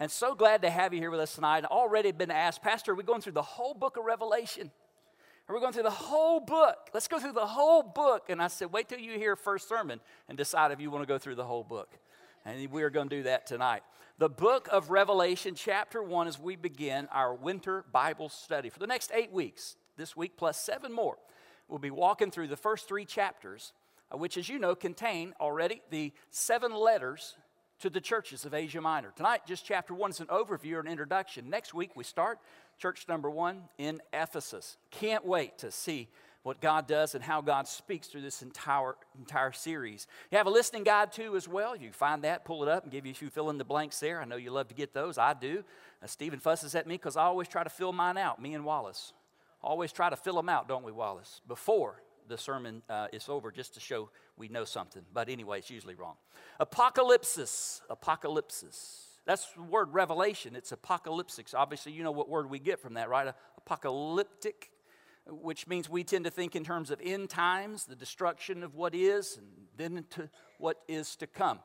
And so glad to have you here with us tonight. Already been asked, Pastor, are we going through the whole book of Revelation? Are we going through the whole book? Let's go through the whole book. And I said, wait till you hear first sermon and decide if you want to go through the whole book. And we are going to do that tonight. The book of Revelation, chapter 1, as we begin our winter Bible study. For the next eight weeks, this week plus seven more, we'll be walking through the first three chapters, uh, which, as you know, contain already the seven letters to the churches of Asia Minor. Tonight, just chapter 1 is an overview or an introduction. Next week, we start church number 1 in Ephesus. Can't wait to see what God does and how God speaks through this entire, entire series. You have a listening guide too, as well. You find that, pull it up, and give you a few fill in the blanks there. I know you love to get those. I do. Uh, Stephen fusses at me because I always try to fill mine out, me and Wallace. Always try to fill them out, don't we, Wallace? Before the sermon uh, is over, just to show we know something. But anyway, it's usually wrong. Apocalypsis. Apocalypsis. That's the word revelation. It's apocalyptic. Obviously, you know what word we get from that, right? Apocalyptic which means we tend to think in terms of end times, the destruction of what is, and then to what is to come.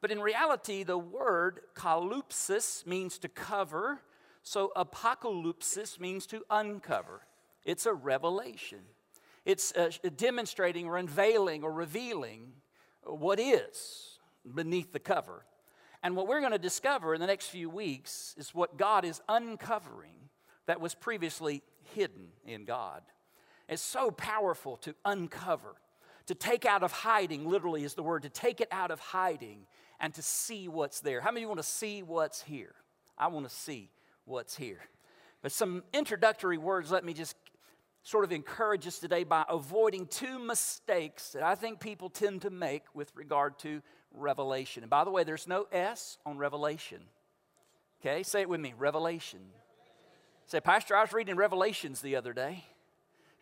But in reality, the word kalypsis means to cover, so apocalypsis means to uncover. It's a revelation. It's uh, demonstrating or unveiling or revealing what is beneath the cover. And what we're going to discover in the next few weeks is what God is uncovering that was previously hidden in God. It's so powerful to uncover, to take out of hiding, literally is the word, to take it out of hiding and to see what's there. How many want to see what's here? I want to see what's here. But some introductory words, let me just sort of encourage us today by avoiding two mistakes that I think people tend to make with regard to revelation. And by the way, there's no S on revelation. Okay, say it with me revelation. Say, Pastor, I was reading Revelations the other day.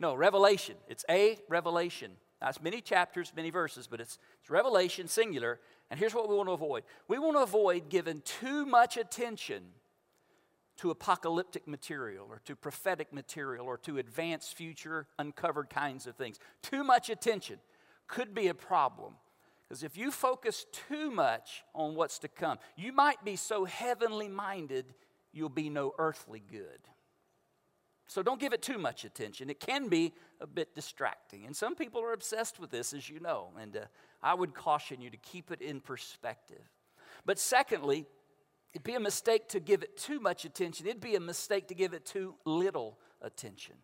No, Revelation. It's a revelation. That's many chapters, many verses, but it's, it's revelation, singular. And here's what we want to avoid we want to avoid giving too much attention to apocalyptic material or to prophetic material or to advanced future uncovered kinds of things. Too much attention could be a problem. Because if you focus too much on what's to come, you might be so heavenly minded, you'll be no earthly good. So don't give it too much attention. It can be a bit distracting. And some people are obsessed with this, as you know. And uh, I would caution you to keep it in perspective. But secondly, it'd be a mistake to give it too much attention. It'd be a mistake to give it too little attention.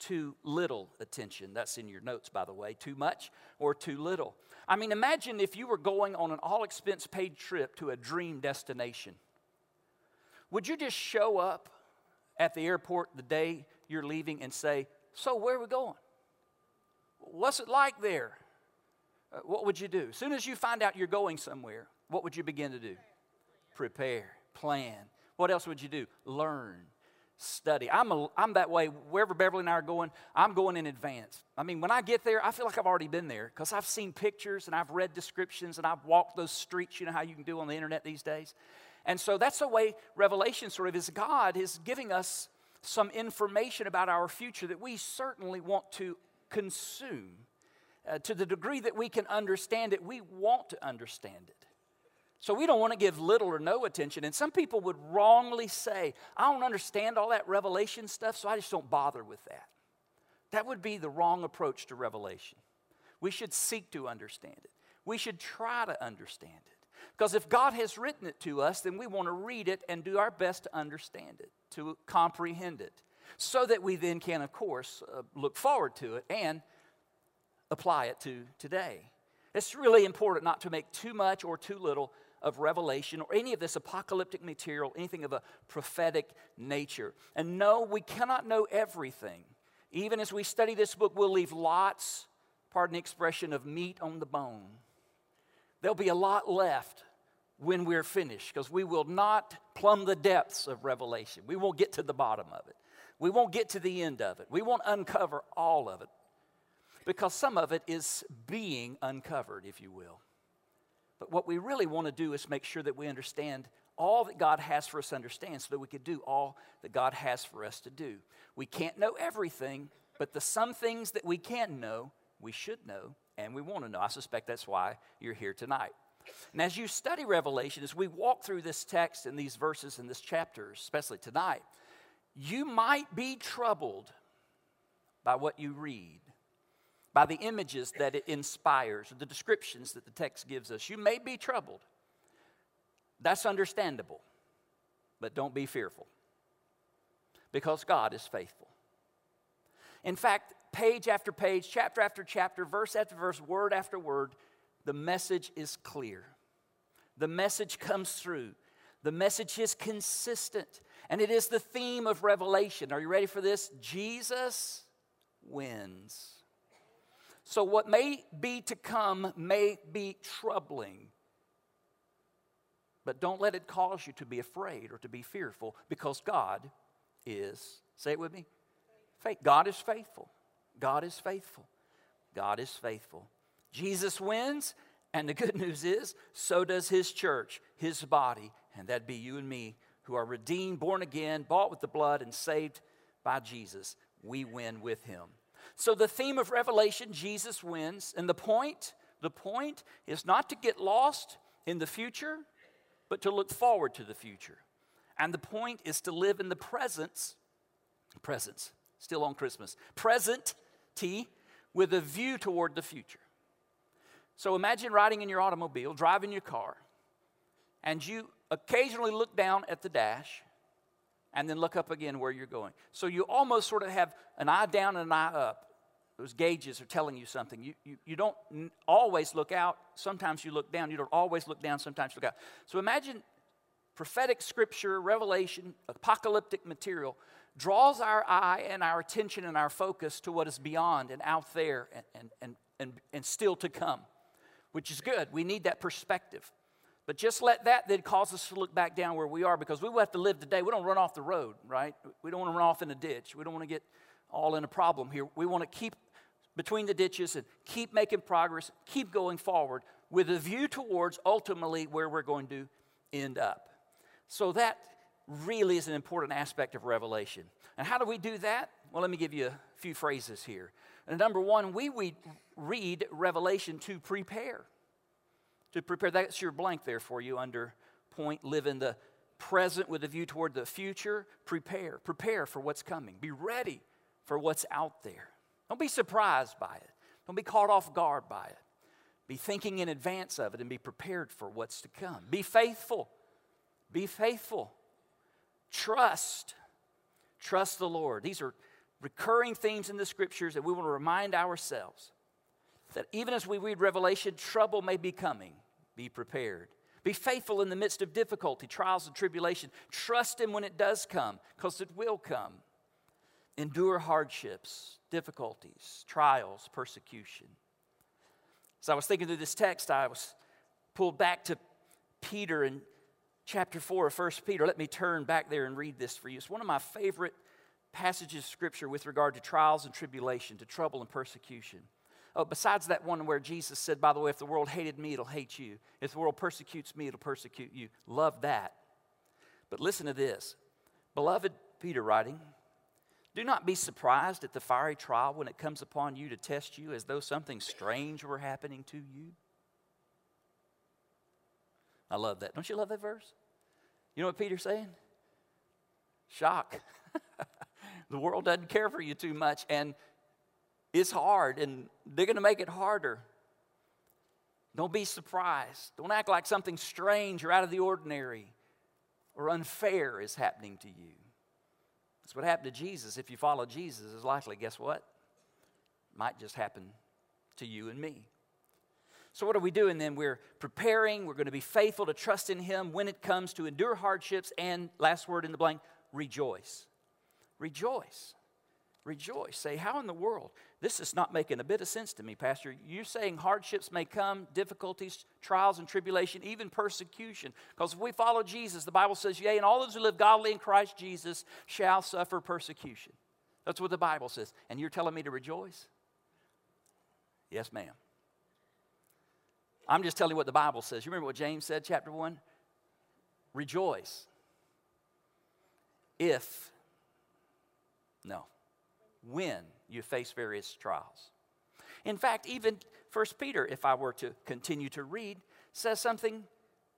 Too little attention. That's in your notes, by the way. Too much or too little. I mean, imagine if you were going on an all expense paid trip to a dream destination. Would you just show up at the airport the day you're leaving and say, So, where are we going? What's it like there? Uh, what would you do? As soon as you find out you're going somewhere, what would you begin to do? Prepare, plan. What else would you do? Learn, study. I'm, a, I'm that way. Wherever Beverly and I are going, I'm going in advance. I mean, when I get there, I feel like I've already been there because I've seen pictures and I've read descriptions and I've walked those streets. You know how you can do on the internet these days? And so that's the way Revelation sort of is. God is giving us some information about our future that we certainly want to consume. Uh, to the degree that we can understand it, we want to understand it. So we don't want to give little or no attention. And some people would wrongly say, I don't understand all that revelation stuff, so I just don't bother with that. That would be the wrong approach to revelation. We should seek to understand it, we should try to understand it. Because if God has written it to us, then we want to read it and do our best to understand it, to comprehend it, so that we then can, of course, uh, look forward to it and apply it to today. It's really important not to make too much or too little of revelation or any of this apocalyptic material, anything of a prophetic nature. And no, we cannot know everything. Even as we study this book, we'll leave lots, pardon the expression, of meat on the bone. There'll be a lot left when we're finished because we will not plumb the depths of Revelation. We won't get to the bottom of it. We won't get to the end of it. We won't uncover all of it because some of it is being uncovered, if you will. But what we really want to do is make sure that we understand all that God has for us to understand so that we could do all that God has for us to do. We can't know everything, but the some things that we can know, we should know and we want to know. I suspect that's why you're here tonight. And as you study Revelation, as we walk through this text and these verses in this chapter, especially tonight, you might be troubled by what you read, by the images that it inspires, or the descriptions that the text gives us. You may be troubled. That's understandable, but don't be fearful because God is faithful. In fact, page after page, chapter after chapter, verse after verse, word after word, the message is clear. The message comes through. The message is consistent. And it is the theme of Revelation. Are you ready for this? Jesus wins. So, what may be to come may be troubling. But don't let it cause you to be afraid or to be fearful because God is, say it with me, faith. God is faithful. God is faithful. God is faithful. Jesus wins, and the good news is, so does his church, his body, and that'd be you and me who are redeemed, born again, bought with the blood, and saved by Jesus. We win with him. So the theme of Revelation, Jesus wins, and the point, the point is not to get lost in the future, but to look forward to the future. And the point is to live in the presence, presence, still on Christmas, present T, with a view toward the future. So imagine riding in your automobile, driving your car, and you occasionally look down at the dash and then look up again where you're going. So you almost sort of have an eye down and an eye up. Those gauges are telling you something. You, you, you don't always look out. Sometimes you look down. You don't always look down. Sometimes you look out. So imagine prophetic scripture, revelation, apocalyptic material draws our eye and our attention and our focus to what is beyond and out there and, and, and, and, and still to come, which is good. We need that perspective. But just let that then cause us to look back down where we are because we have to live today. We don't run off the road, right? We don't want to run off in a ditch. We don't want to get all in a problem here. We want to keep between the ditches and keep making progress, keep going forward with a view towards ultimately where we're going to end up. So that really is an important aspect of Revelation. And how do we do that? Well, let me give you a few phrases here. And number one, we, we read Revelation to prepare to prepare. That's your blank there for you under point live in the present with a view toward the future. Prepare. Prepare for what's coming. Be ready for what's out there. Don't be surprised by it. Don't be caught off guard by it. Be thinking in advance of it and be prepared for what's to come. Be faithful. Be faithful. Trust. Trust the Lord. These are recurring themes in the scriptures that we want to remind ourselves that even as we read Revelation, trouble may be coming. Be prepared. Be faithful in the midst of difficulty, trials, and tribulation. Trust Him when it does come, because it will come. Endure hardships, difficulties, trials, persecution. As I was thinking through this text, I was pulled back to Peter in chapter 4 of 1 Peter. Let me turn back there and read this for you. It's one of my favorite passages of Scripture with regard to trials and tribulation, to trouble and persecution. Oh, besides that one where Jesus said, by the way, if the world hated me, it'll hate you. If the world persecutes me, it'll persecute you. Love that. But listen to this. Beloved, Peter writing, do not be surprised at the fiery trial when it comes upon you to test you as though something strange were happening to you. I love that. Don't you love that verse? You know what Peter's saying? Shock. the world doesn't care for you too much, and it's hard, and they're going to make it harder. Don't be surprised. Don't act like something strange or out of the ordinary or unfair is happening to you. That's what happened to Jesus. If you follow Jesus, is likely, guess what? It Might just happen to you and me. So, what are we doing then? We're preparing, we're going to be faithful to trust in Him when it comes to endure hardships, and last word in the blank, rejoice. Rejoice. Rejoice. Say, how in the world? This is not making a bit of sense to me, Pastor. You're saying hardships may come, difficulties, trials, and tribulation, even persecution. Because if we follow Jesus, the Bible says, Yea, and all those who live godly in Christ Jesus shall suffer persecution. That's what the Bible says. And you're telling me to rejoice? Yes, ma'am. I'm just telling you what the Bible says. You remember what James said, chapter 1? Rejoice. If, no, when you face various trials. In fact, even 1 Peter, if I were to continue to read, says something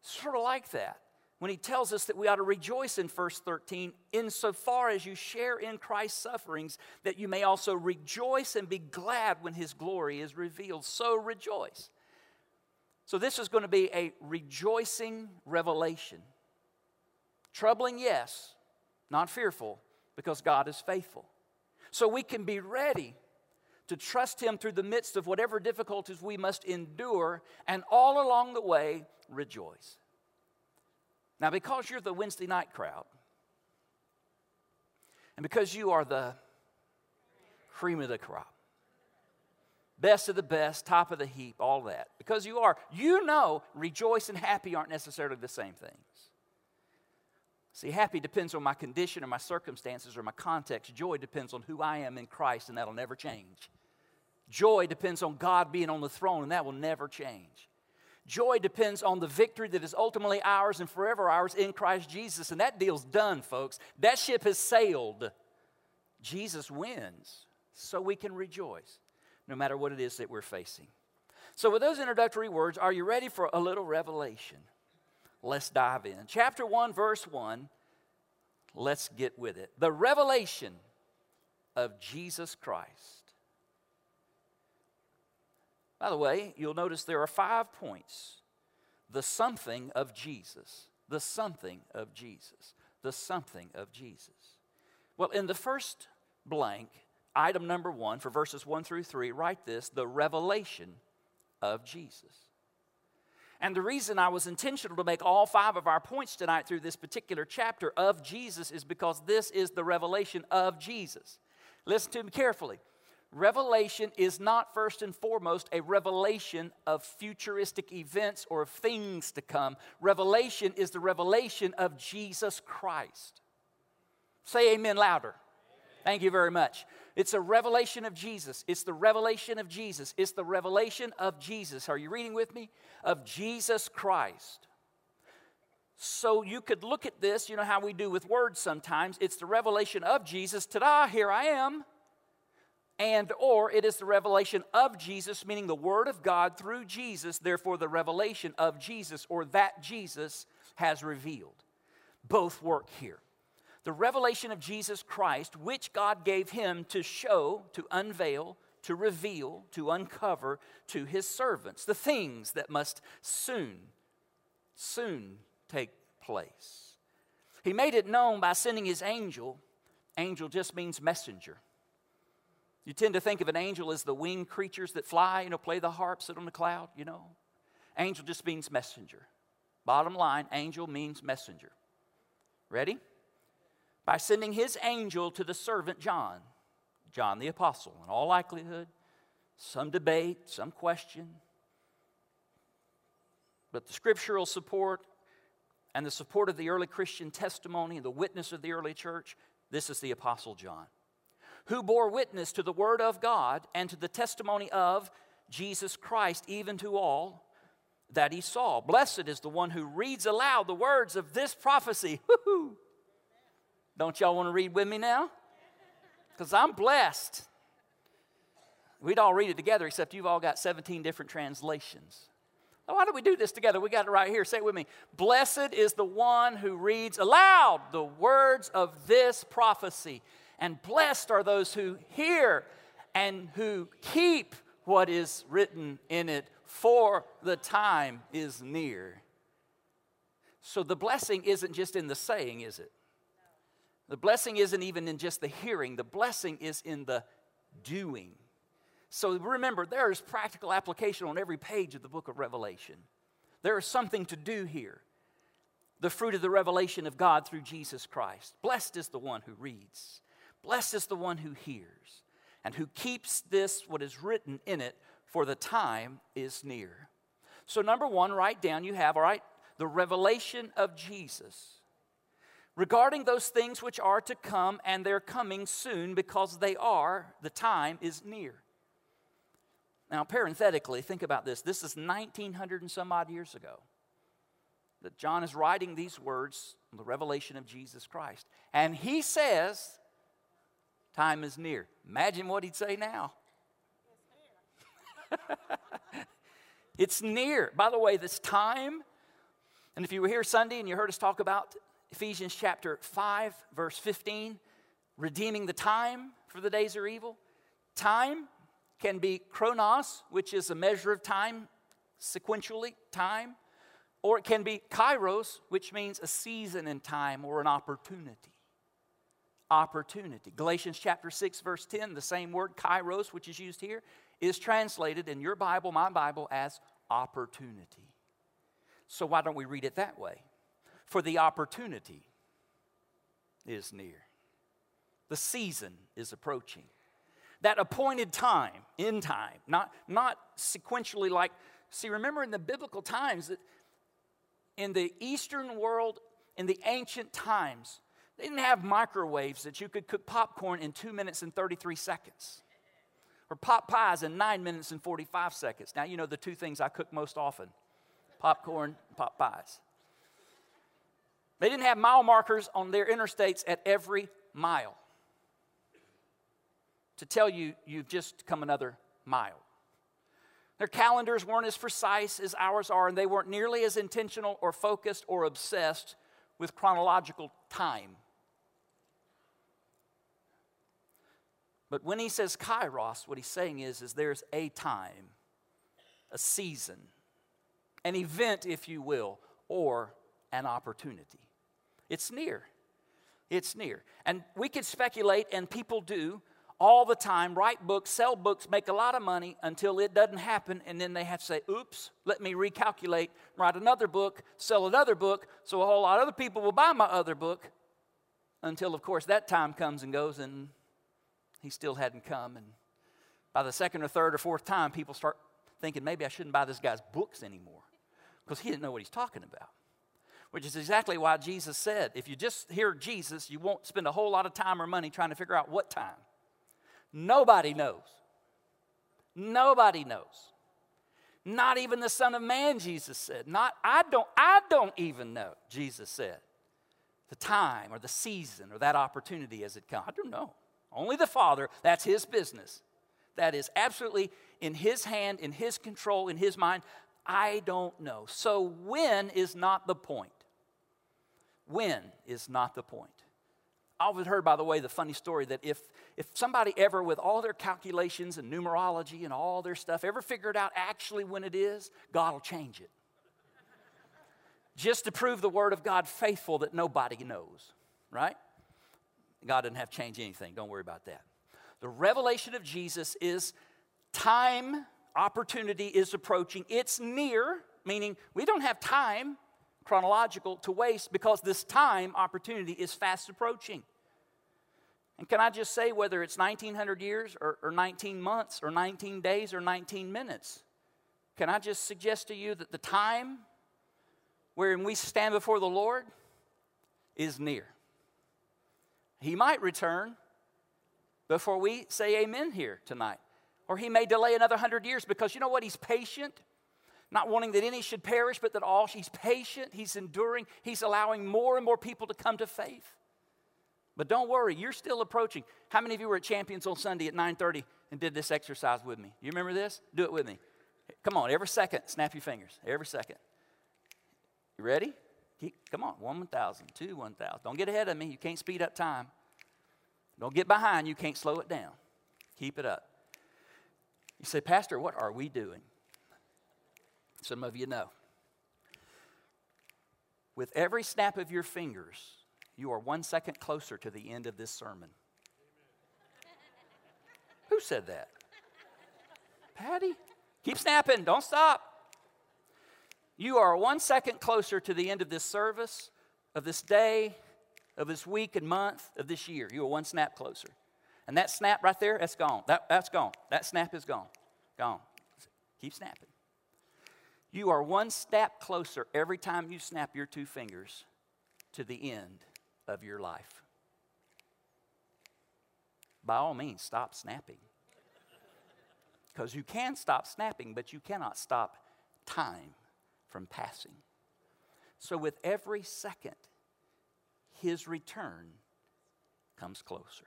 sort of like that when he tells us that we ought to rejoice in verse 13 insofar as you share in Christ's sufferings, that you may also rejoice and be glad when his glory is revealed. So rejoice. So, this is going to be a rejoicing revelation. Troubling, yes, not fearful, because God is faithful. So, we can be ready to trust him through the midst of whatever difficulties we must endure, and all along the way, rejoice. Now, because you're the Wednesday night crowd, and because you are the cream of the crop, best of the best, top of the heap, all that, because you are, you know, rejoice and happy aren't necessarily the same things. See, happy depends on my condition or my circumstances or my context. Joy depends on who I am in Christ, and that'll never change. Joy depends on God being on the throne, and that will never change. Joy depends on the victory that is ultimately ours and forever ours in Christ Jesus. And that deal's done, folks. That ship has sailed. Jesus wins, so we can rejoice no matter what it is that we're facing. So, with those introductory words, are you ready for a little revelation? Let's dive in. Chapter 1, verse 1. Let's get with it. The revelation of Jesus Christ. By the way, you'll notice there are five points. The something of Jesus. The something of Jesus. The something of Jesus. Well, in the first blank, item number one for verses one through three, write this the revelation of Jesus. And the reason I was intentional to make all five of our points tonight through this particular chapter of Jesus is because this is the revelation of Jesus. Listen to me carefully. Revelation is not first and foremost a revelation of futuristic events or of things to come. Revelation is the revelation of Jesus Christ. Say amen louder. Thank you very much. It's a revelation of Jesus. It's the revelation of Jesus. It's the revelation of Jesus. Are you reading with me? Of Jesus Christ. So you could look at this, you know how we do with words sometimes. It's the revelation of Jesus. Ta da, here I am and or it is the revelation of Jesus meaning the word of God through Jesus therefore the revelation of Jesus or that Jesus has revealed both work here the revelation of Jesus Christ which God gave him to show to unveil to reveal to uncover to his servants the things that must soon soon take place he made it known by sending his angel angel just means messenger you tend to think of an angel as the winged creatures that fly, you know, play the harp, sit on the cloud, you know. Angel just means messenger. Bottom line, angel means messenger. Ready? By sending his angel to the servant John, John the apostle, in all likelihood, some debate, some question. But the scriptural support and the support of the early Christian testimony and the witness of the early church, this is the apostle John who bore witness to the word of God and to the testimony of Jesus Christ, even to all that he saw. Blessed is the one who reads aloud the words of this prophecy. Woo-hoo. Don't y'all want to read with me now? Because I'm blessed. We'd all read it together, except you've all got 17 different translations. Why do we do this together? We got it right here. Say it with me. Blessed is the one who reads aloud the words of this prophecy and blessed are those who hear and who keep what is written in it, for the time is near. So the blessing isn't just in the saying, is it? The blessing isn't even in just the hearing, the blessing is in the doing. So remember, there is practical application on every page of the book of Revelation. There is something to do here. The fruit of the revelation of God through Jesus Christ. Blessed is the one who reads Blessed is the one who hears and who keeps this, what is written in it, for the time is near. So, number one, write down, you have, all right, the revelation of Jesus regarding those things which are to come, and they're coming soon because they are, the time is near. Now, parenthetically, think about this. This is 1900 and some odd years ago that John is writing these words, the revelation of Jesus Christ. And he says, Time is near. Imagine what he'd say now. It's near. By the way, this time, and if you were here Sunday and you heard us talk about Ephesians chapter 5, verse 15, redeeming the time for the days are evil, time can be chronos, which is a measure of time, sequentially, time, or it can be kairos, which means a season in time or an opportunity. Opportunity. Galatians chapter 6, verse 10, the same word, kairos, which is used here, is translated in your Bible, my Bible, as opportunity. So why don't we read it that way? For the opportunity is near, the season is approaching. That appointed time, in time, not, not sequentially like, see, remember in the biblical times that in the Eastern world, in the ancient times, they didn't have microwaves that you could cook popcorn in two minutes and 33 seconds or pot pies in nine minutes and 45 seconds. Now, you know the two things I cook most often popcorn, pot pies. They didn't have mile markers on their interstates at every mile to tell you you've just come another mile. Their calendars weren't as precise as ours are, and they weren't nearly as intentional or focused or obsessed with chronological time. But when he says kairos, what he's saying is, is there's a time, a season, an event, if you will, or an opportunity. It's near. It's near. And we could speculate, and people do all the time, write books, sell books, make a lot of money until it doesn't happen, and then they have to say, oops, let me recalculate, write another book, sell another book, so a whole lot of other people will buy my other book until, of course, that time comes and goes, and he still hadn't come. And by the second or third or fourth time, people start thinking maybe I shouldn't buy this guy's books anymore because he didn't know what he's talking about. Which is exactly why Jesus said, if you just hear Jesus, you won't spend a whole lot of time or money trying to figure out what time. Nobody knows. Nobody knows. Not even the Son of Man, Jesus said. Not I don't, I don't even know, Jesus said. The time or the season or that opportunity as it comes. I don't know. Only the Father, that's His business. That is absolutely in His hand, in His control, in His mind. I don't know. So, when is not the point. When is not the point. I have heard, by the way, the funny story that if, if somebody ever, with all their calculations and numerology and all their stuff, ever figured out actually when it is, God will change it. Just to prove the Word of God faithful that nobody knows, right? God doesn't have to change anything. Don't worry about that. The revelation of Jesus is time, opportunity is approaching. It's near, meaning we don't have time chronological to waste because this time opportunity is fast approaching. And can I just say, whether it's 1900 years or, or 19 months or 19 days or 19 minutes, can I just suggest to you that the time wherein we stand before the Lord is near? He might return before we say amen here tonight. Or he may delay another hundred years because you know what? He's patient, not wanting that any should perish, but that all. He's patient, he's enduring, he's allowing more and more people to come to faith. But don't worry, you're still approaching. How many of you were at Champions on Sunday at 9:30 and did this exercise with me? You remember this? Do it with me. Come on, every second, snap your fingers. Every second. You ready? Keep, come on, one 1,000, two 1,000. Don't get ahead of me. You can't speed up time. Don't get behind. You can't slow it down. Keep it up. You say, Pastor, what are we doing? Some of you know. With every snap of your fingers, you are one second closer to the end of this sermon. Who said that? Patty? Keep snapping. Don't stop. You are one second closer to the end of this service, of this day, of this week and month, of this year. You are one snap closer. And that snap right there, that's gone. That, that's gone. That snap is gone. Gone. Keep snapping. You are one step closer every time you snap your two fingers to the end of your life. By all means, stop snapping. Because you can stop snapping, but you cannot stop time from passing. So, with every second, his return comes closer.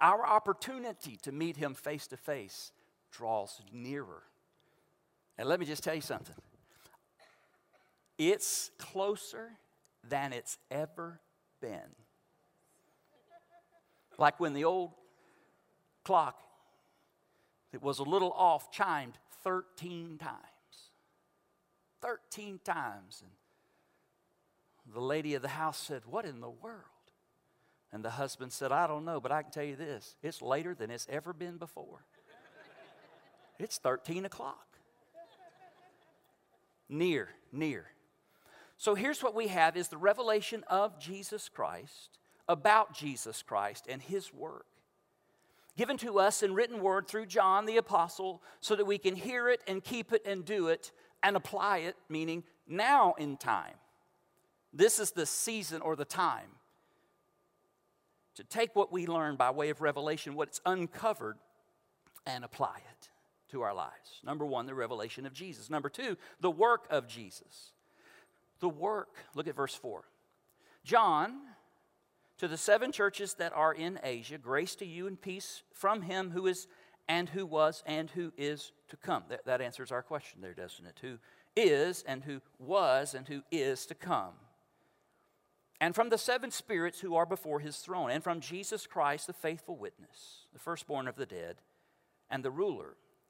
Our opportunity to meet him face to face draws nearer And let me just tell you something it's closer than it's ever been. Like when the old clock that was a little off chimed 13 times. 13 times. And the lady of the house said, What in the world? And the husband said, I don't know, but I can tell you this it's later than it's ever been before. it's 13 o'clock. Near, near. So here's what we have is the revelation of Jesus Christ, about Jesus Christ and his work. Given to us in written word through John the apostle so that we can hear it and keep it and do it and apply it, meaning now in time. This is the season or the time to take what we learn by way of revelation, what's uncovered, and apply it to our lives. Number one, the revelation of Jesus. Number two, the work of Jesus. The work, look at verse 4. John, to the seven churches that are in Asia, grace to you and peace from him who is and who was and who is to come. That, that answers our question there, doesn't it? Who is and who was and who is to come and from the seven spirits who are before his throne, and from Jesus Christ, the faithful witness, the firstborn of the dead, and the ruler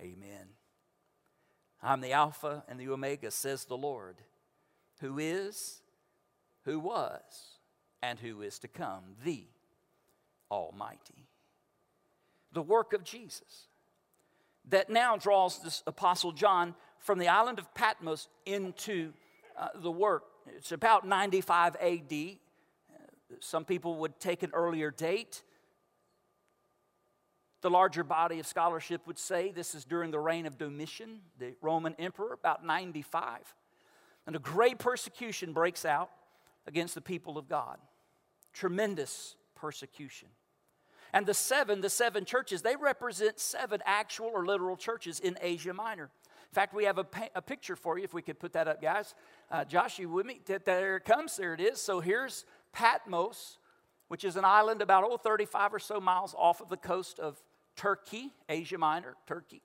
amen. I'm the Alpha and the Omega, says the Lord, who is, who was, and who is to come, the Almighty. The work of Jesus that now draws this Apostle John from the island of Patmos into uh, the work. It's about 95 AD. Some people would take an earlier date. The larger body of scholarship would say this is during the reign of Domitian, the Roman emperor, about 95. And a great persecution breaks out against the people of God. Tremendous persecution. And the seven, the seven churches, they represent seven actual or literal churches in Asia Minor. In fact, we have a, a picture for you, if we could put that up, guys. Uh, Josh, you with me? There it comes. There it is. So here's Patmos, which is an island about oh, 35 or so miles off of the coast of Turkey, Asia Minor, Turkey.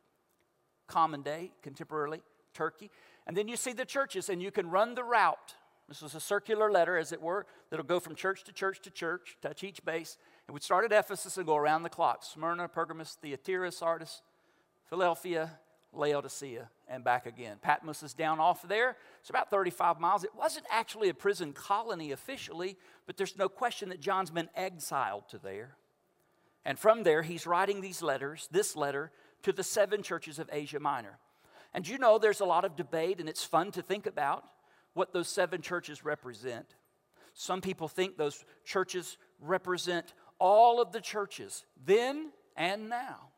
Common day, contemporarily, Turkey. And then you see the churches, and you can run the route. This is a circular letter, as it were, that'll go from church to church to church, touch each base. And we'd start at Ephesus and go around the clock Smyrna, Pergamos, Thyatira, Sardis, Philadelphia, Laodicea, and back again. Patmos is down off there. It's about 35 miles. It wasn't actually a prison colony officially, but there's no question that John's been exiled to there. And from there, he's writing these letters, this letter, to the seven churches of Asia Minor. And you know, there's a lot of debate, and it's fun to think about what those seven churches represent. Some people think those churches represent all of the churches then and now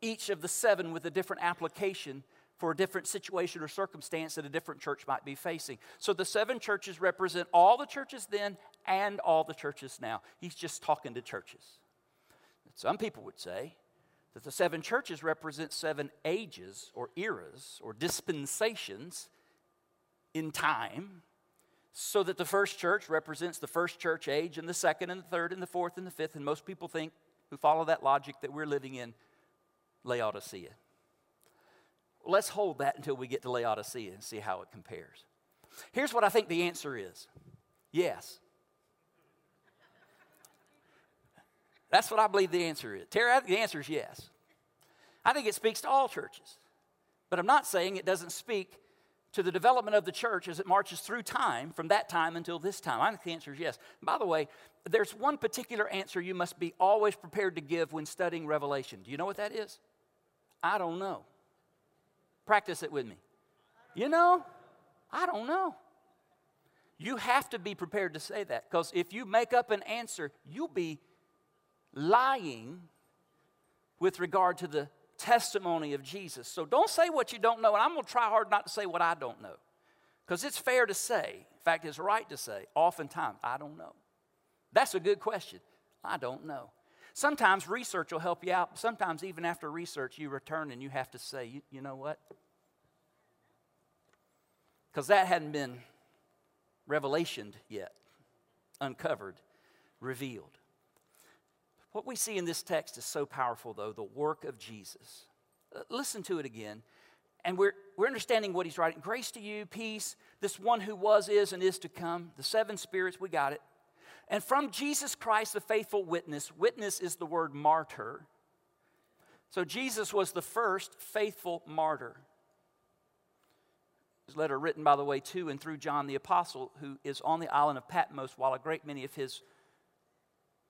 each of the seven with a different application for a different situation or circumstance that a different church might be facing. So the seven churches represent all the churches then and all the churches now. He's just talking to churches. Some people would say that the seven churches represent seven ages or eras or dispensations in time, so that the first church represents the first church age, and the second, and the third, and the fourth, and the fifth. And most people think, who follow that logic, that we're living in Laodicea. Let's hold that until we get to Laodicea and see how it compares. Here's what I think the answer is yes. That's what I believe the answer is. Terry, the answer is yes. I think it speaks to all churches. But I'm not saying it doesn't speak to the development of the church as it marches through time from that time until this time? I think the answer is yes. By the way, there's one particular answer you must be always prepared to give when studying Revelation. Do you know what that is? I don't know. Practice it with me. You know? I don't know. You have to be prepared to say that because if you make up an answer, you'll be lying with regard to the testimony of Jesus. So don't say what you don't know, and I'm going to try hard not to say what I don't know. Because it's fair to say, in fact, it's right to say, oftentimes, I don't know. That's a good question. I don't know. Sometimes research will help you out. Sometimes, even after research, you return and you have to say, you, you know what? Because that hadn't been revelationed yet, uncovered, revealed. What we see in this text is so powerful, though the work of Jesus. Uh, listen to it again. And we're, we're understanding what he's writing. Grace to you, peace, this one who was, is, and is to come, the seven spirits, we got it. And from Jesus Christ, the faithful witness, witness is the word martyr. So Jesus was the first faithful martyr. His letter written, by the way, to and through John the Apostle, who is on the island of Patmos while a great many of his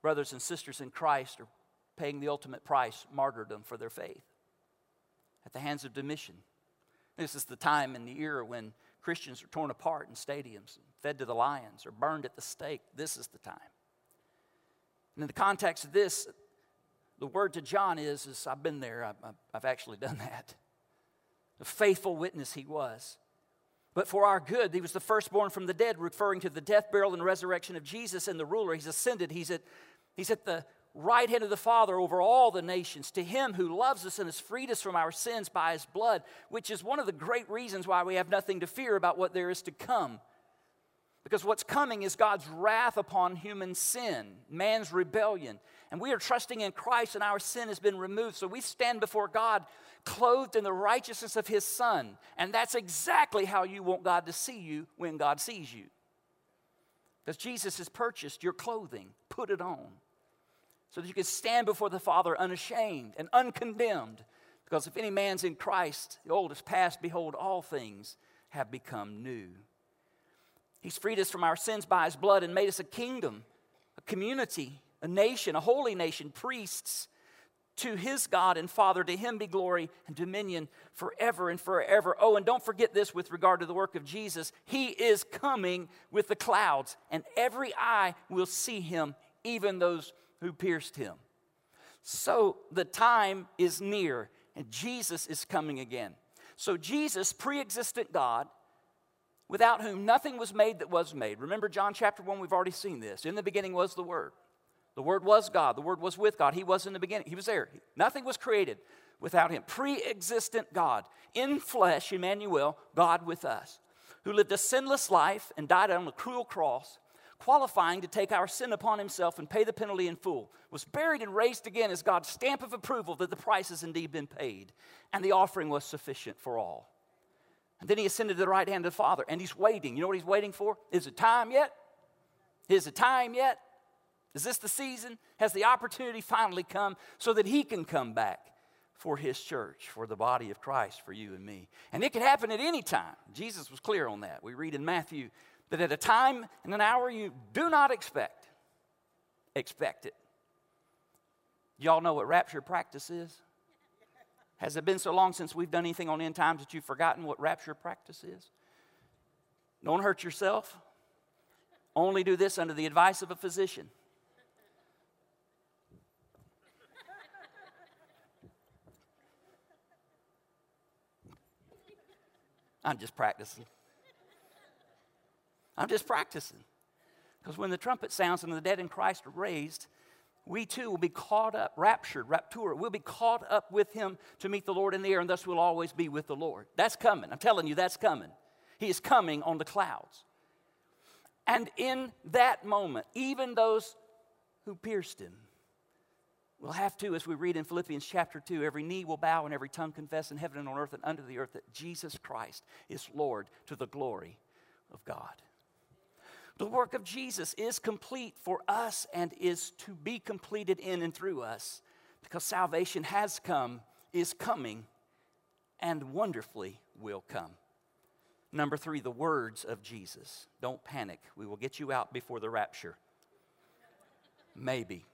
brothers and sisters in Christ are paying the ultimate price, martyrdom, for their faith at the hands of Domitian. This is the time in the era when Christians are torn apart in stadiums, fed to the lions, or burned at the stake. This is the time. And in the context of this, the word to John is, is I've been there, I've, I've actually done that. A faithful witness he was. But for our good, he was the firstborn from the dead, referring to the death, burial, and resurrection of Jesus and the ruler. He's ascended. He's at He's at the right hand of the Father over all the nations. To him who loves us and has freed us from our sins by his blood, which is one of the great reasons why we have nothing to fear about what there is to come. Because what's coming is God's wrath upon human sin, man's rebellion. And we are trusting in Christ, and our sin has been removed. So we stand before God clothed in the righteousness of his Son. And that's exactly how you want God to see you when God sees you. Because Jesus has purchased your clothing, put it on so that you can stand before the Father unashamed and uncondemned. Because if any man's in Christ, the old is past, behold, all things have become new. He's freed us from our sins by his blood and made us a kingdom, a community, a nation, a holy nation, priests to his God and Father. To him be glory and dominion forever and forever. Oh, and don't forget this with regard to the work of Jesus. He is coming with the clouds, and every eye will see him, even those who pierced him. So the time is near, and Jesus is coming again. So, Jesus, pre existent God, without whom nothing was made that was made. Remember John chapter 1, we've already seen this. In the beginning was the Word. The Word was God. The Word was with God. He was in the beginning. He was there. Nothing was created without Him. Pre existent God, in flesh, Emmanuel, God with us, who lived a sinless life and died on a cruel cross qualifying to take our sin upon himself and pay the penalty in full, was buried and raised again as God's stamp of approval that the price has indeed been paid, and the offering was sufficient for all. And then he ascended to the right hand of the Father, and he's waiting. You know what he's waiting for? Is it time yet? Is it time yet? Is this the season? Has the opportunity finally come so that he can come back for his church, for the body of Christ, for you and me? And it could happen at any time. Jesus was clear on that. We read in Matthew at a time and an hour you do not expect, expect it. Y'all know what rapture practice is? Has it been so long since we've done anything on end times that you've forgotten what rapture practice is? Don't hurt yourself. Only do this under the advice of a physician. I'm just practicing. I'm just practicing. Because when the trumpet sounds and the dead in Christ are raised, we too will be caught up, raptured, rapture. We'll be caught up with him to meet the Lord in the air, and thus we'll always be with the Lord. That's coming. I'm telling you, that's coming. He is coming on the clouds. And in that moment, even those who pierced him will have to, as we read in Philippians chapter 2, every knee will bow and every tongue confess in heaven and on earth and under the earth that Jesus Christ is Lord to the glory of God. The work of Jesus is complete for us and is to be completed in and through us because salvation has come, is coming, and wonderfully will come. Number three, the words of Jesus. Don't panic. We will get you out before the rapture. Maybe.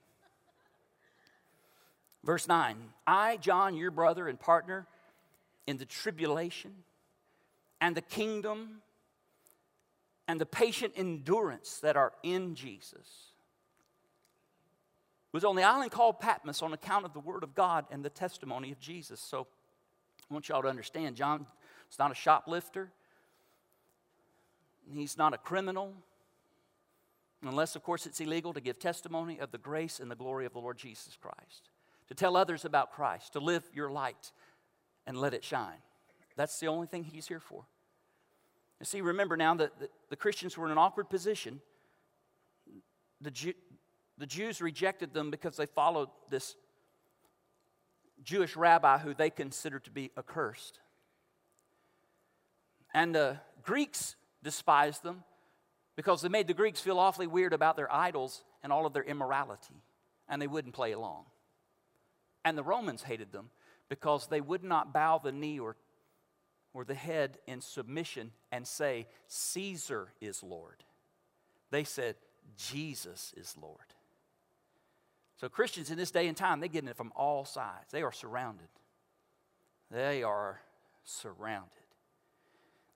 Verse 9 I, John, your brother and partner in the tribulation and the kingdom and the patient endurance that are in Jesus. was on the island called Patmos on account of the word of God and the testimony of Jesus. So I want y'all to understand John is not a shoplifter, he's not a criminal, unless, of course, it's illegal to give testimony of the grace and the glory of the Lord Jesus Christ, to tell others about Christ, to live your light and let it shine. That's the only thing he's here for. You see, remember now that the, the Christians were in an awkward position. The, Jew, the Jews rejected them because they followed this Jewish rabbi who they considered to be accursed. And the Greeks despised them because they made the Greeks feel awfully weird about their idols and all of their immorality, and they wouldn't play along. And the Romans hated them because they would not bow the knee or, or the head in submission and say, Caesar is Lord. They said, Jesus is Lord. So, Christians in this day and time, they're getting it from all sides. They are surrounded. They are surrounded.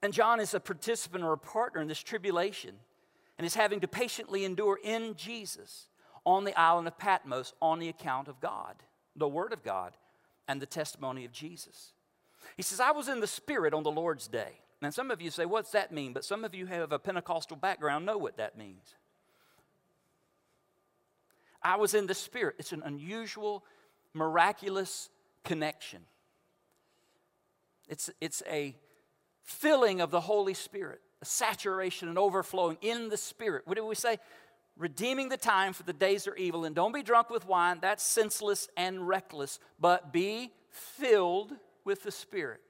And John is a participant or a partner in this tribulation and is having to patiently endure in Jesus on the island of Patmos on the account of God, the Word of God, and the testimony of Jesus. He says, I was in the Spirit on the Lord's day. Now, some of you say, What's that mean? But some of you have a Pentecostal background, know what that means. I was in the Spirit. It's an unusual, miraculous connection. It's, it's a filling of the Holy Spirit, a saturation and overflowing in the Spirit. What do we say? Redeeming the time for the days are evil. And don't be drunk with wine, that's senseless and reckless, but be filled with the Spirit.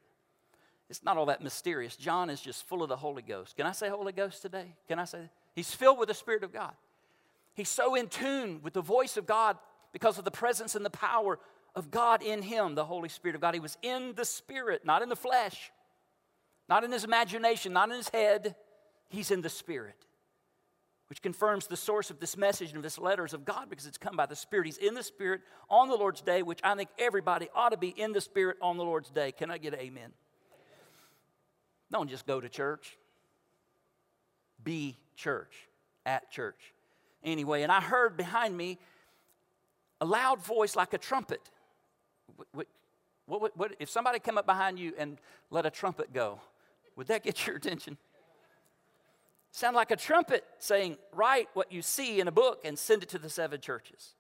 It's not all that mysterious. John is just full of the Holy Ghost. Can I say Holy Ghost today? Can I say? He's filled with the Spirit of God. He's so in tune with the voice of God because of the presence and the power of God in him, the Holy Spirit of God. He was in the Spirit, not in the flesh, not in his imagination, not in his head. He's in the Spirit, which confirms the source of this message and of this letters of God because it's come by the Spirit. He's in the Spirit on the Lord's day, which I think everybody ought to be in the Spirit on the Lord's day. Can I get an amen? Don't just go to church, be church, at church anyway, and I heard behind me a loud voice like a trumpet. What, what, what, if somebody come up behind you and let a trumpet go, would that get your attention? Sound like a trumpet saying, Write what you see in a book and send it to the seven churches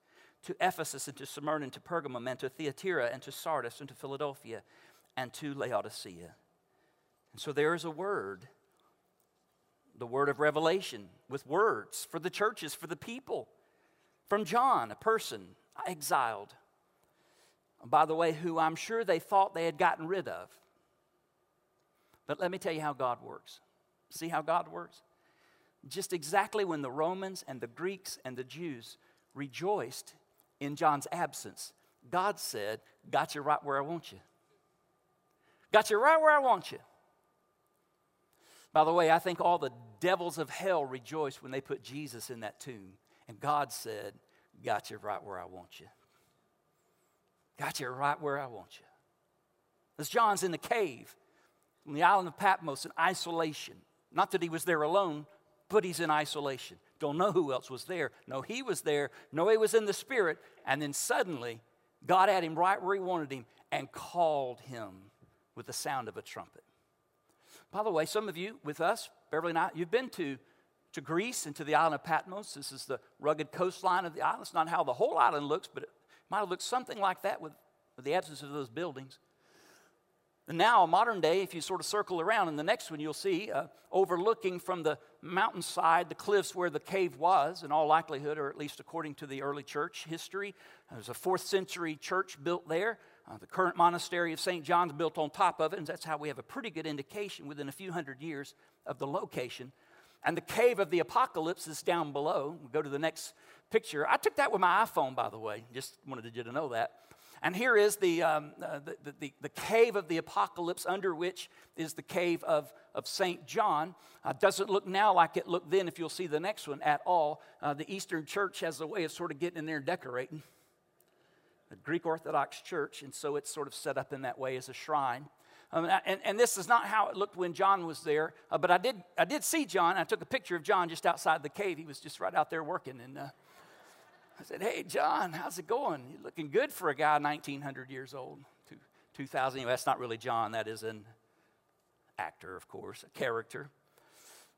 to Ephesus and to Smyrna and to Pergamum and to Thyatira and to Sardis and to Philadelphia and to Laodicea. And so there is a word the word of revelation with words for the churches, for the people. From John, a person exiled, by the way, who I'm sure they thought they had gotten rid of. But let me tell you how God works. See how God works? Just exactly when the Romans and the Greeks and the Jews rejoiced in John's absence, God said, Got you right where I want you. Got you right where I want you. By the way, I think all the devils of hell rejoiced when they put Jesus in that tomb. And God said, Got you right where I want you. Got you right where I want you. As John's in the cave on the island of Patmos in isolation. Not that he was there alone, but he's in isolation. Don't know who else was there. No, he was there. No, he was in the spirit. And then suddenly, God had him right where he wanted him and called him with the sound of a trumpet. By the way, some of you with us, Beverly and I, you've been to, to Greece and to the island of Patmos. This is the rugged coastline of the island. It's not how the whole island looks, but it might have looked something like that with, with the absence of those buildings. Now, modern day, if you sort of circle around, in the next one you'll see uh, overlooking from the mountainside the cliffs where the cave was, in all likelihood, or at least according to the early church history. There's a fourth century church built there. Uh, the current monastery of St. John's built on top of it, and that's how we have a pretty good indication within a few hundred years of the location. And the cave of the apocalypse is down below. We'll go to the next picture. I took that with my iPhone, by the way, just wanted you to know that. And here is the, um, uh, the, the, the, cave of the apocalypse, under which is the cave of, of St. John. Uh, doesn't look now like it looked then, if you'll see the next one at all. Uh, the Eastern Church has a way of sort of getting in there and decorating a Greek Orthodox church, and so it's sort of set up in that way as a shrine. Um, and, and, this is not how it looked when John was there, uh, but I did, I did see John. I took a picture of John just outside the cave. He was just right out there working. And uh, I said, Hey, John, how's it going? You're looking good for a guy 1900 years old. 2000. Anyway, that's not really John, that is an actor, of course, a character.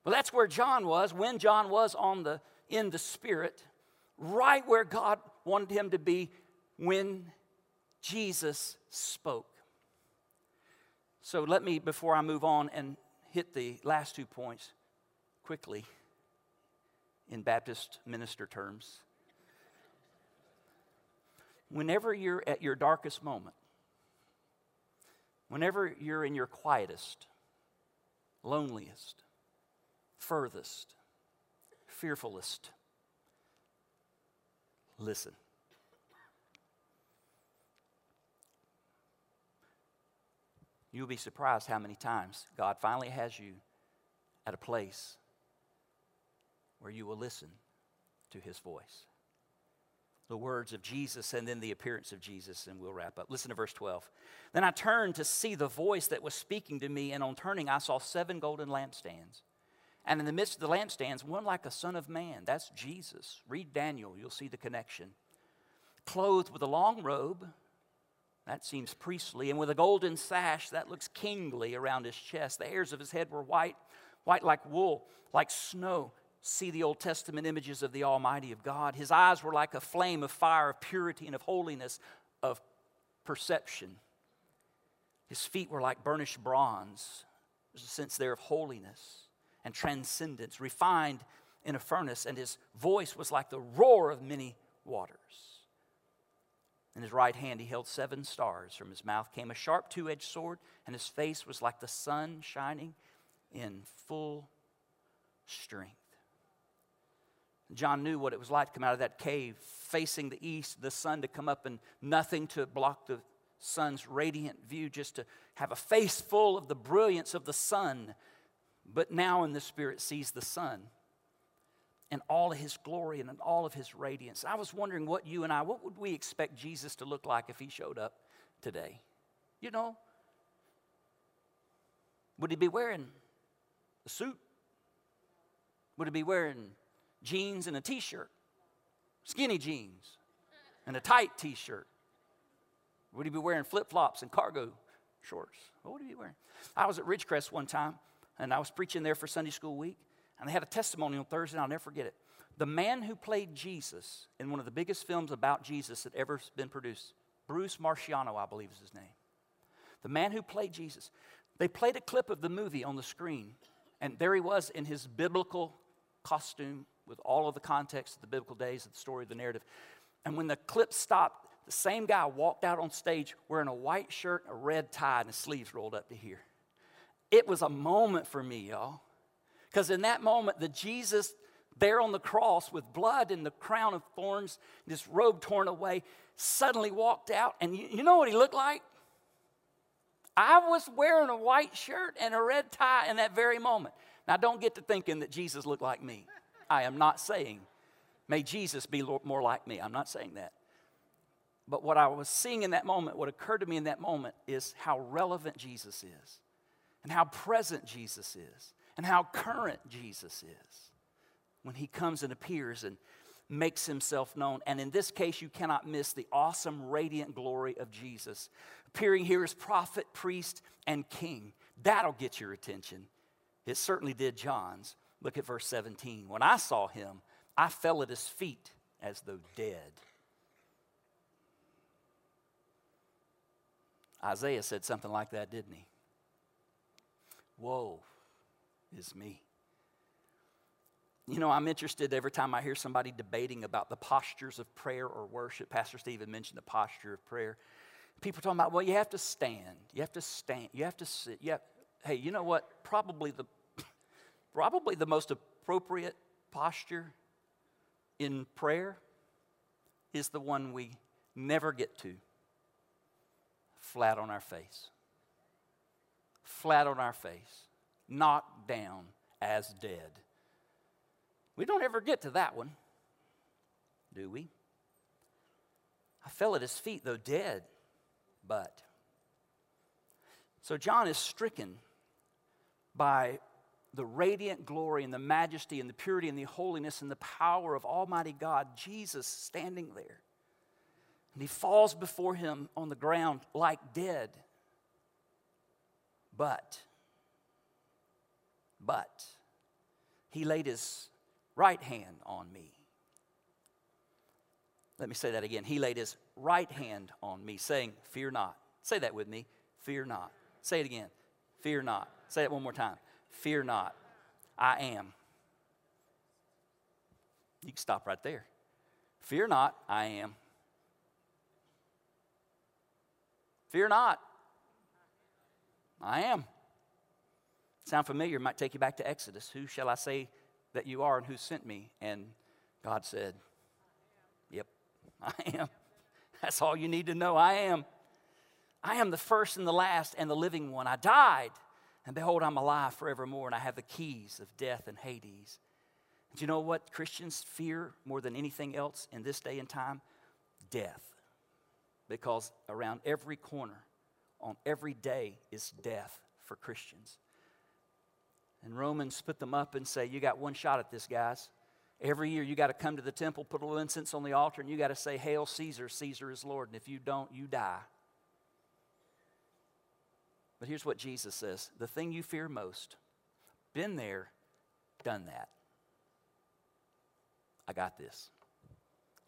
Well, that's where John was when John was on the in the spirit, right where God wanted him to be when Jesus spoke. So let me, before I move on and hit the last two points quickly in Baptist minister terms. Whenever you're at your darkest moment, whenever you're in your quietest, loneliest, furthest, fearfulest, listen. You'll be surprised how many times God finally has you at a place where you will listen to his voice. The words of Jesus and then the appearance of Jesus, and we'll wrap up. Listen to verse 12. Then I turned to see the voice that was speaking to me, and on turning, I saw seven golden lampstands. And in the midst of the lampstands, one like a son of man. That's Jesus. Read Daniel, you'll see the connection. Clothed with a long robe that seems priestly. And with a golden sash, that looks kingly around his chest. The hairs of his head were white, white like wool, like snow. See the Old Testament images of the Almighty of God. His eyes were like a flame of fire, of purity and of holiness, of perception. His feet were like burnished bronze. There's a sense there of holiness and transcendence, refined in a furnace, and his voice was like the roar of many waters. In his right hand, he held seven stars. From his mouth came a sharp two edged sword, and his face was like the sun shining in full strength. John knew what it was like to come out of that cave, facing the east, the sun to come up, and nothing to block the sun's radiant view, just to have a face full of the brilliance of the sun. But now in the spirit sees the sun and all of his glory and all of his radiance. I was wondering what you and I, what would we expect Jesus to look like if he showed up today? You know? Would he be wearing a suit? Would he be wearing jeans and a t shirt? Skinny jeans and a tight t shirt? Would he be wearing flip flops and cargo shorts? What would he be wearing? I was at Ridgecrest one time and I was preaching there for Sunday school week. And they had a testimony on Thursday, and I'll never forget it. The man who played Jesus in one of the biggest films about Jesus that ever been produced, Bruce Marchiano, I believe is his name. The man who played Jesus. They played a clip of the movie on the screen, and there he was in his biblical costume with all of the context of the biblical days of the story of the narrative. And when the clip stopped, the same guy walked out on stage wearing a white shirt, a red tie, and his sleeves rolled up to here. It was a moment for me, y'all. Because in that moment, the Jesus there on the cross with blood and the crown of thorns, this robe torn away, suddenly walked out. And you, you know what he looked like? I was wearing a white shirt and a red tie in that very moment. Now, don't get to thinking that Jesus looked like me. I am not saying, may Jesus be more like me. I'm not saying that. But what I was seeing in that moment, what occurred to me in that moment, is how relevant Jesus is and how present Jesus is and how current Jesus is when he comes and appears and makes himself known. And in this case, you cannot miss the awesome, radiant glory of Jesus. Appearing here as prophet, priest, and king. That'll get your attention. It certainly did John's. Look at verse 17. When I saw him, I fell at his feet as though dead. Isaiah said something like that, didn't he? Woe is me. You know, I'm interested every time I hear somebody debating about the postures of prayer or worship. Pastor Stephen mentioned the posture of prayer. People talking about, well, you have to stand. You have to stand. You have to sit. You have, hey, you know what? Probably the, probably the most appropriate posture in prayer is the one we never get to flat on our face. Flat on our face knocked down as dead. We don't ever get to that one, do we? I fell at his feet, though dead, but. So John is stricken by the radiant glory and the majesty and the purity and the holiness and the power of Almighty God, Jesus standing there. And he falls before him on the ground like dead. But, but, he laid his right hand on me. Let me say that again. He laid his right hand on me, saying, Fear not. Say that with me. Fear not. Say it again. Fear not. Say it one more time. Fear not. I am. You can stop right there. Fear not. I am. Fear not. I am. Sound familiar? Might take you back to Exodus. Who shall I say that you are and who sent me? And God said, Yep, I am. That's all you need to know. I am. I am the first and the last and the living one. I died, and behold, I'm alive forevermore, and I have the keys of death and Hades. Do you know what Christians fear more than anything else in this day and time? Death. Because around every corner, on every day, is death for Christians. And Romans put them up and say, You got one shot at this, guys. Every year you got to come to the temple, put a little incense on the altar, and you got to say, Hail Caesar, Caesar is Lord. And if you don't, you die. But here's what Jesus says the thing you fear most, been there, done that. I got this.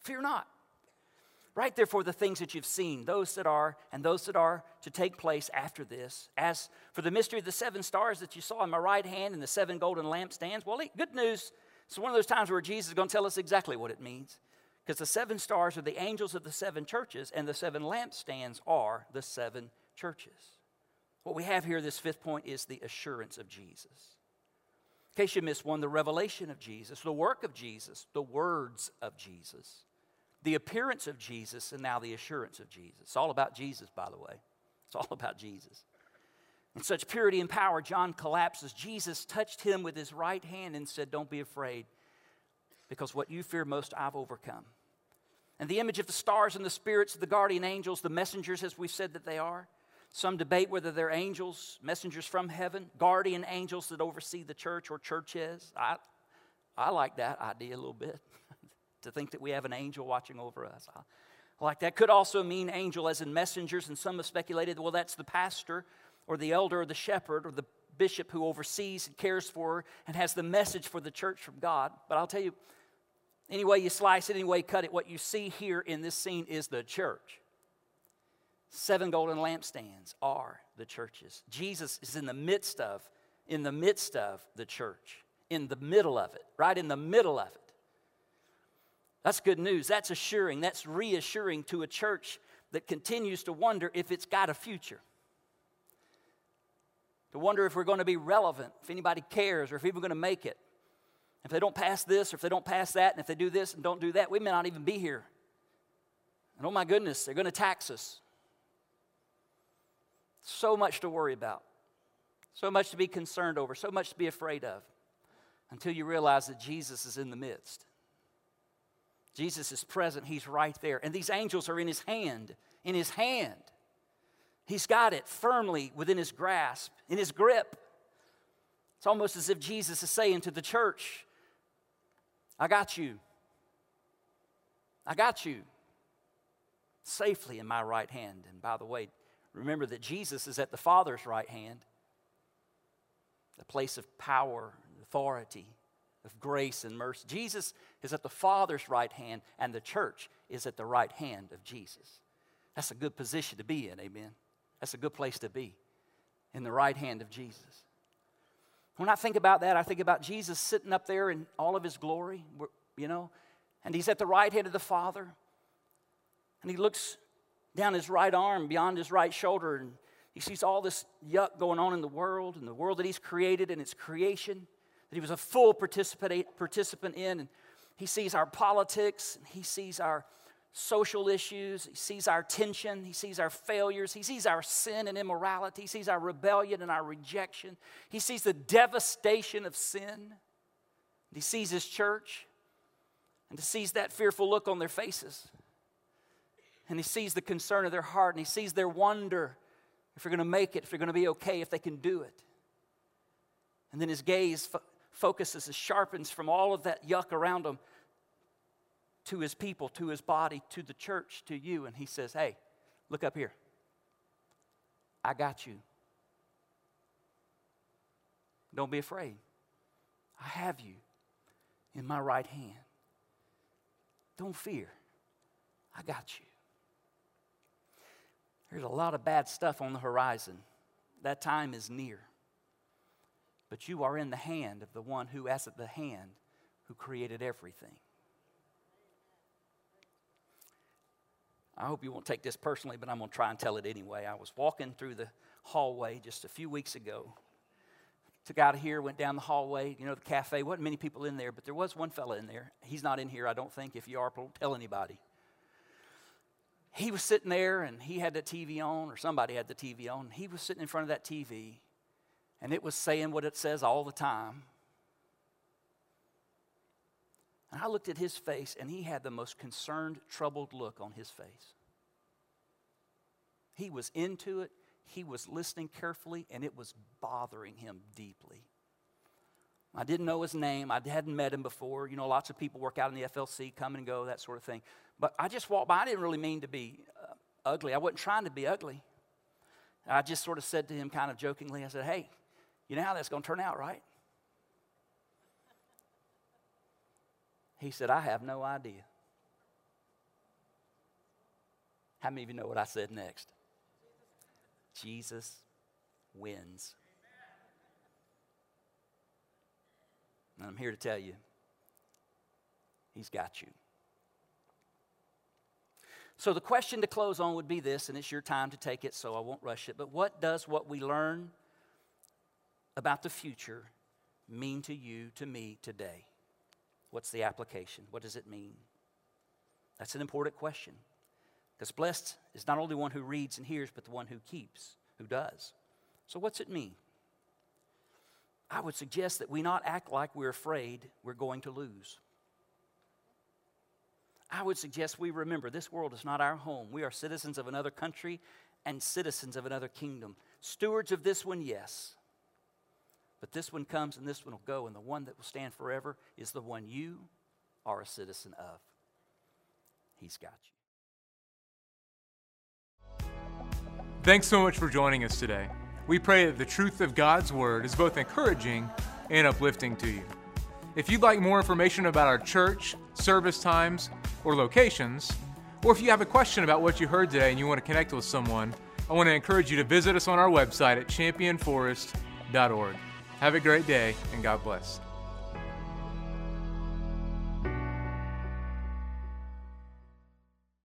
Fear not. Write therefore the things that you've seen, those that are, and those that are to take place after this. As for the mystery of the seven stars that you saw in my right hand and the seven golden lampstands, well, good news. It's one of those times where Jesus is going to tell us exactly what it means. Because the seven stars are the angels of the seven churches, and the seven lampstands are the seven churches. What we have here, this fifth point, is the assurance of Jesus. In case you missed one, the revelation of Jesus, the work of Jesus, the words of Jesus the appearance of Jesus, and now the assurance of Jesus. It's all about Jesus, by the way. It's all about Jesus. In such purity and power, John collapses. Jesus touched him with his right hand and said, Don't be afraid, because what you fear most, I've overcome. And the image of the stars and the spirits of the guardian angels, the messengers, as we've said that they are. Some debate whether they're angels, messengers from heaven, guardian angels that oversee the church or churches. I, I like that idea a little bit to think that we have an angel watching over us. I like that. Could also mean angel as in messengers, and some have speculated, well, that's the pastor or the elder or the shepherd or the bishop who oversees and cares for and has the message for the church from God. But I'll tell you, any way you slice it, any way you cut it, what you see here in this scene is the church. Seven golden lampstands are the churches. Jesus is in the midst of, in the midst of the church, in the middle of it, right in the middle of it. That's good news. That's assuring. That's reassuring to a church that continues to wonder if it's got a future. To wonder if we're going to be relevant, if anybody cares, or if we're going to make it. If they don't pass this, or if they don't pass that, and if they do this and don't do that, we may not even be here. And oh my goodness, they're going to tax us. So much to worry about, so much to be concerned over, so much to be afraid of, until you realize that Jesus is in the midst. Jesus is present, He's right there. And these angels are in His hand, in His hand. He's got it firmly within His grasp, in His grip. It's almost as if Jesus is saying to the church, I got you. I got you safely in my right hand. And by the way, remember that Jesus is at the Father's right hand, the place of power authority of grace and mercy. Jesus is at the Father's right hand, and the church is at the right hand of Jesus. That's a good position to be in, amen. That's a good place to be, in the right hand of Jesus. When I think about that, I think about Jesus sitting up there in all of his glory, you know, and he's at the right hand of the Father, and he looks down his right arm beyond his right shoulder, and he sees all this yuck going on in the world and the world that he's created and its creation that he was a full participant in. And he sees our politics, and he sees our social issues, he sees our tension, he sees our failures, he sees our sin and immorality, he sees our rebellion and our rejection, he sees the devastation of sin. He sees his church and he sees that fearful look on their faces. And he sees the concern of their heart and he sees their wonder if they're going to make it, if they're going to be okay, if they can do it. And then his gaze fo- focuses and sharpens from all of that yuck around him to his people, to his body, to the church, to you. And he says, Hey, look up here. I got you. Don't be afraid. I have you in my right hand. Don't fear. I got you. There's a lot of bad stuff on the horizon. That time is near. But you are in the hand of the one who, has at the hand, who created everything. I hope you won't take this personally, but I'm going to try and tell it anyway. I was walking through the hallway just a few weeks ago. Took out of here, went down the hallway. You know, the cafe, wasn't many people in there, but there was one fella in there. He's not in here, I don't think. If you are, don't tell anybody. He was sitting there and he had the TV on, or somebody had the TV on. He was sitting in front of that TV and it was saying what it says all the time. And I looked at his face, and he had the most concerned, troubled look on his face. He was into it, he was listening carefully, and it was bothering him deeply. I didn't know his name. I hadn't met him before. You know, lots of people work out in the FLC, come and go, that sort of thing. But I just walked by. I didn't really mean to be uh, ugly. I wasn't trying to be ugly. I just sort of said to him, kind of jokingly, I said, Hey, you know how that's going to turn out, right? He said, I have no idea. How many of you know what I said next? Jesus wins. And I'm here to tell you, He's got you. So, the question to close on would be this, and it's your time to take it, so I won't rush it. But what does what we learn about the future mean to you, to me today? What's the application? What does it mean? That's an important question. Because blessed is not only one who reads and hears, but the one who keeps, who does. So, what's it mean? I would suggest that we not act like we're afraid we're going to lose. I would suggest we remember this world is not our home. We are citizens of another country and citizens of another kingdom. Stewards of this one, yes. But this one comes and this one will go, and the one that will stand forever is the one you are a citizen of. He's got you. Thanks so much for joining us today. We pray that the truth of God's Word is both encouraging and uplifting to you. If you'd like more information about our church, service times, or locations, or if you have a question about what you heard today and you want to connect with someone, I want to encourage you to visit us on our website at championforest.org. Have a great day, and God bless.